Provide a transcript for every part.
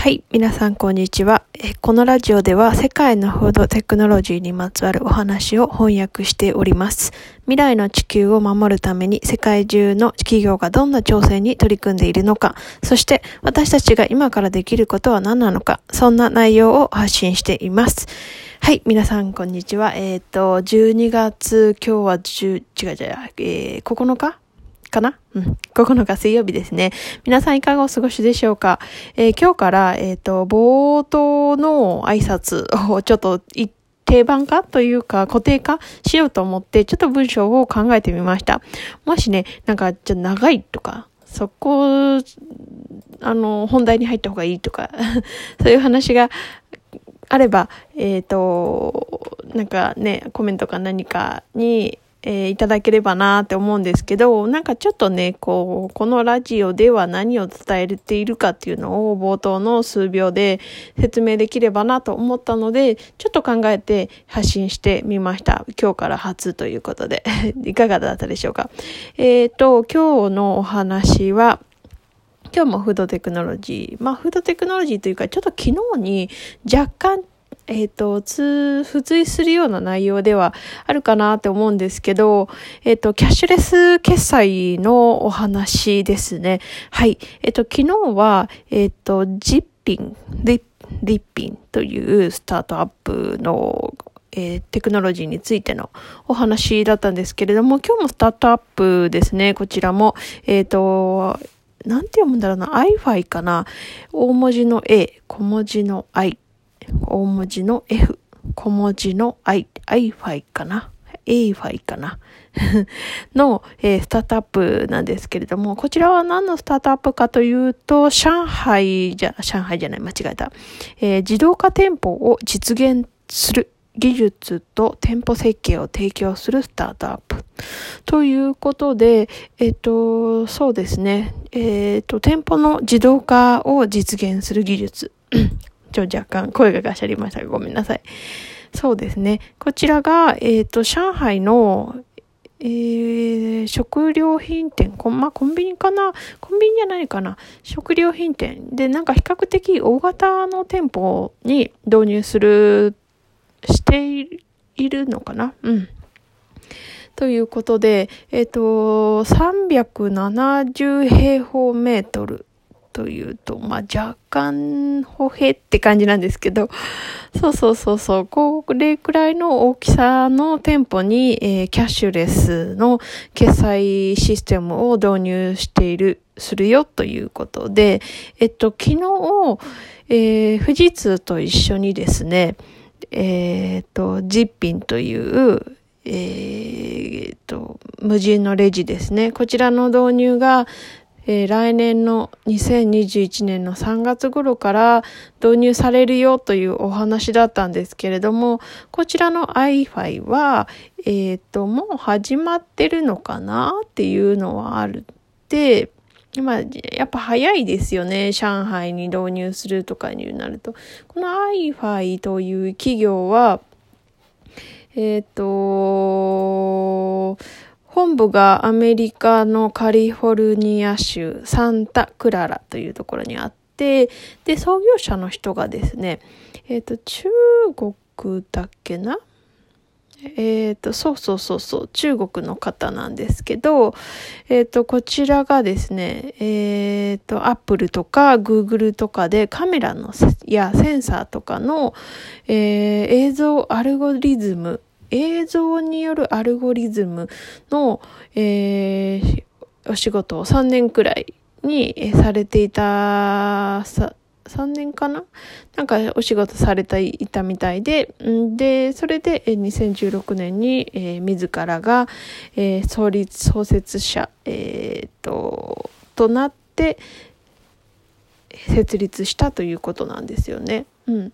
はい。皆さん、こんにちは。このラジオでは、世界のフードテクノロジーにまつわるお話を翻訳しております。未来の地球を守るために、世界中の企業がどんな挑戦に取り組んでいるのか、そして私たちが今からできることは何なのか、そんな内容を発信しています。はい。皆さん、こんにちは。えっ、ー、と、12月、今日は10、違う違う、えー、9日？かな？うん。9日水曜日ですね。皆さんいかがお過ごしでしょうか？えー、今日から、えっ、ー、と、冒頭の挨拶をちょっと定番化というか固定化しようと思って、ちょっと文章を考えてみました。もしね、なんか、じゃ長いとか、そこ、あの、本題に入った方がいいとか そういう話があれば、えっ、ー、と、なんかね、コメントか何かに、えー、いただければなって思うんですけど、なんかちょっとね、こう、このラジオでは何を伝えているかっていうのを冒頭の数秒で説明できればなと思ったので、ちょっと考えて発信してみました。今日から初ということで。いかがだったでしょうか？えっ、ー、と、今日のお話は、今日もフードテクノロジー。まあ、フードテクノロジーというか、ちょっと昨日に若干えっ、ー、と、つ、付随するような内容ではあるかなって思うんですけど、えっ、ー、と、キャッシュレス決済のお話ですね。はい。えっ、ー、と、昨日は、えっ、と、ジッピン、リッリッピンというスタートアップのえー、テクノロジーについてのお話だったんですけれども、今日もスタートアップですね。こちらも、えっ、ー、と、なんて読むんだろうな、iFi かな。大文字の A、小文字の I 大文字の F、小文字の I、iFi かな ?AFI かな？の、えー、スタートアップなんですけれども、こちらは何のスタートアップかというと、上海じゃ、上海じゃない、間違えた。えー、自動化店舗を実現する技術と店舗設計を提供するスタートアップ。ということで、えっと、そうですね。えっと、店舗の自動化を実現する技術。ちょ、若干声がガシャりました。がごめんなさい。そうですね。こちらが、えっ、ー、と、上海の、えー、食料品店、こまあ、コンビニかな？コンビニじゃないかな。食料品店。で、なんか比較的大型の店舗に導入する、しているのかな？うん。ということで、えっ、ー、と、370平方メートル。というと、まあ、若干歩兵って感じなんですけど、そうそうそうそう、これくらいの大きさの店舗に、えー、キャッシュレスの決済システムを導入している、するよということで、えっと、昨日、えー、富士通と一緒にですね、えー、っと、ジッピンという、えー、っと、無人のレジですね。こちらの導入が、えー、来年の2021年の3月頃から導入されるよというお話だったんですけれども、こちらの iFi は、えっ、ー、と、もう始まってるのかなっていうのはあるって、やっぱ早いですよね。上海に導入するとかになると。この iFi という企業は、えっ、ー、と、本部がアメリカのカリフォルニア州サンタクララというところにあって、で、創業者の人がですね、えっ、ー、と、中国だっけな？えっ、ー、と、そうそうそうそう、中国の方なんですけど、えっ、ー、と、こちらがですね、えっ、ー、と、アップルとかグーグルとかでカメラのやセンサーとかの、えー、映像アルゴリズム映像によるアルゴリズムの、えー、お仕事を3年くらいにされていた、さ3年かな？なんかお仕事されていたみたいで、で、それで2016年に、えー、自らが、えー、創立、創設者、えー、と、となって設立したということなんですよね。うん。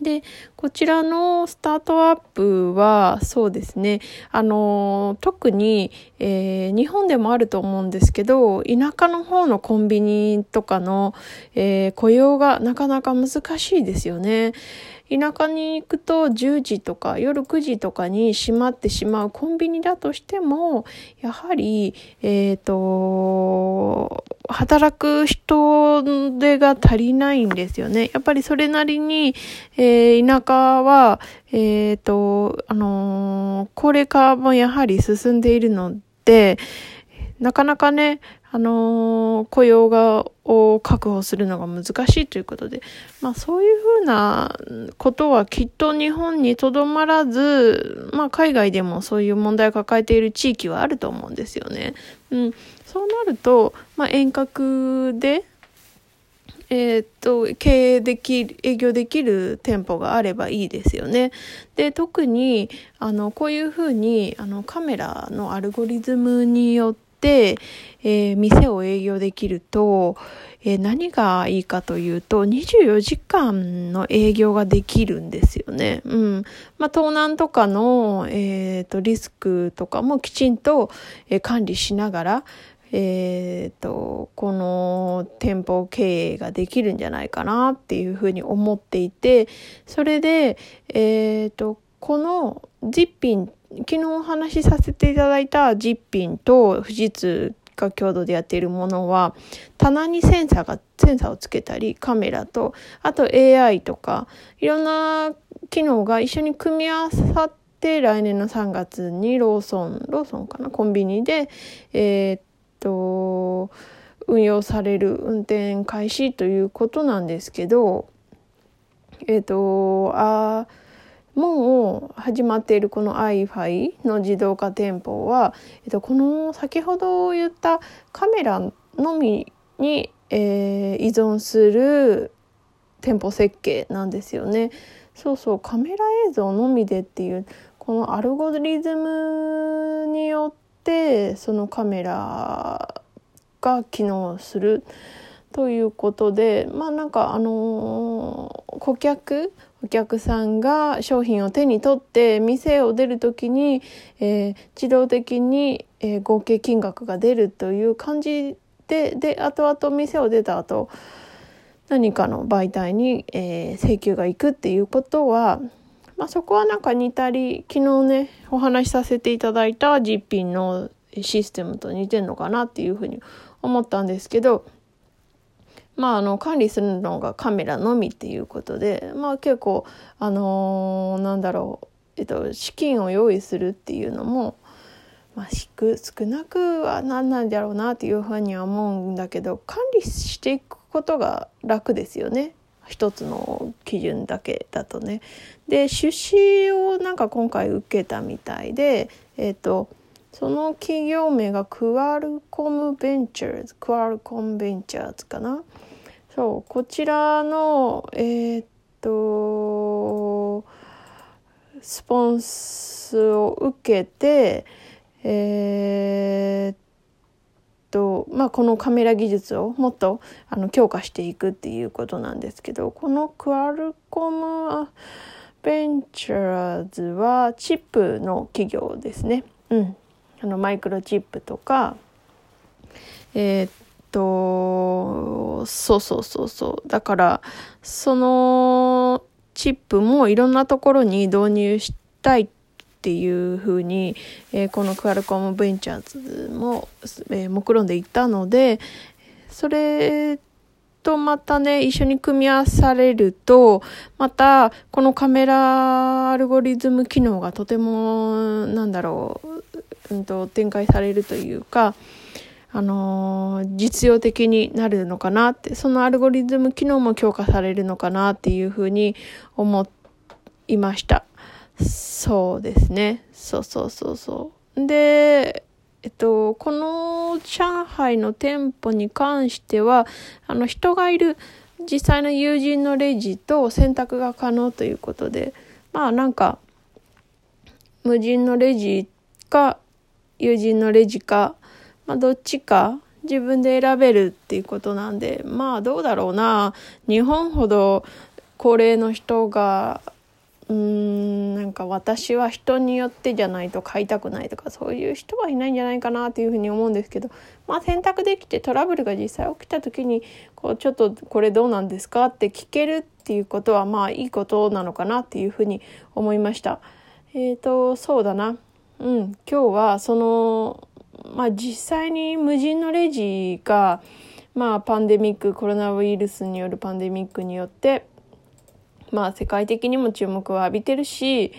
で、こちらのスタートアップは、そうですね、あの、特に、えー、日本でもあると思うんですけど、田舎の方のコンビニとかの、えー、雇用がなかなか難しいですよね。田舎に行くと10時とか夜9時とかに閉まってしまうコンビニだとしても、やはり、えっ、ー、と、働く人手が足りないんですよね。やっぱりそれなりに、えー、田舎は、えっ、ー、と、あの高齢化もやはり進んでいるので、なかなかね、あのー、雇用が、を確保するのが難しいということで、まあそういうふうなことはきっと日本にとどまらず、まあ海外でもそういう問題を抱えている地域はあると思うんですよね。うん。そうなると、まあ遠隔で、えー、っと、経営できる、営業できる店舗があればいいですよね。で、特に、あの、こういうふうに、あの、カメラのアルゴリズムによって、えー、店を営業できると、えー、何がいいかというと、24時間の営業ができるんですよね。うん。まあ、盗難とかの、えっ、ー、と、リスクとかもきちんと、えー、管理しながら、えっ、ー、と、この店舗経営ができるんじゃないかなっていうふうに思っていて、それで、えっ、と、このジッピン昨日お話しさせていただいたジッピンと富士通が共同でやっているものは棚にセンサーがセンサーをつけたりカメラとあと AI とかいろんな機能が一緒に組み合わさって来年の3月にローソンローソンかなコンビニでえー、っと運用される運転開始ということなんですけどえー、っとあもう始まっているこの iFi の自動化店舗は、えっと、この先ほど言ったカメラのみに、えー、依存する店舗設計なんですよね。そうそうカメラ映像のみでっていうこのアルゴリズムによってそのカメラが機能するということでまあなんかあのー、顧客お客さんが商品を手に取って店を出る時に、えー、自動的に、えー、合計金額が出るという感じでで後々店を出た後何かの媒体に、えー、請求がいくっていうことは、まあ、そこはなんか似たり昨日ねお話しさせていただいた実品のシステムと似てんのかなっていうふうに思ったんですけどまあ、あの、管理するのがカメラのみっていうことで、まあ結構、あのー、なんだろう、えっと、資金を用意するっていうのも、まあ、少なくはなんなんだろうなっていうふうには思うんだけど、管理していくことが楽ですよね。一つの基準だけだとね。で、出資をなんか今回受けたみたいで、えっと、その企業名がクアルコムベンチャーズ、クアルコムベンチャーズかな？そう、こちらの、えー、っと、スポンスを受けて、えー、っと、まあ、このカメラ技術をもっとあの強化していくっていうことなんですけど、このクアルコムベンチャーズはチップの企業ですね。うん。あのマイクロチップとかえー、っとそうそうそうそう。だからそのチップもいろんなところに導入したいっていうふうに、えー、このクアルコムベンチャーズも、えー、目論んでいったのでそれとまたね、一緒に組み合わされると、また、このカメラアルゴリズム機能がとても、なんだろう、うんと、展開されるというか、あのー、実用的になるのかなって、そのアルゴリズム機能も強化されるのかなっていうふうに思いました。そうですね。そうそうそうそう。で、えっと、この上海の店舗に関しては、あの、人がいる実際の友人のレジと選択が可能ということで、まあなんか、無人のレジか友人のレジか、まあ、どっちか自分で選べるっていうことなんで、まあどうだろうな。日本ほど高齢の人がうんなんか私は人によってじゃないと買いたくないとかそういう人はいないんじゃないかなというふうに思うんですけどまあ選択できてトラブルが実際起きた時にこうちょっとこれどうなんですかって聞けるっていうことはまあいいことなのかなっていうふうに思いました。えっ、ー、とそうだなうん今日はそのまあ実際に無人のレジがまあパンデミックコロナウイルスによるパンデミックによってまあ世界的にも注目を浴びてるし、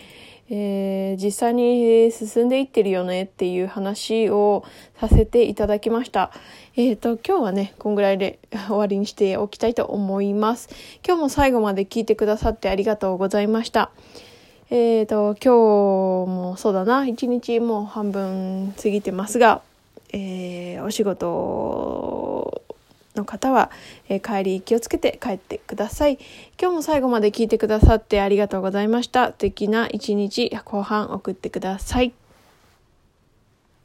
えー、実際に進んでいってるよねっていう話をさせていただきました。えっ、ー、と、今日はね、こんぐらいで 終わりにしておきたいと思います。今日も最後まで聞いてくださってありがとうございました。えっ、ー、と、今日もそうだな、一日もう半分過ぎてますが、えー、お仕事の方は、えー、帰り気をつけて帰ってください。今日も最後まで聞いてくださってありがとうございました。素敵な一日後半送ってください。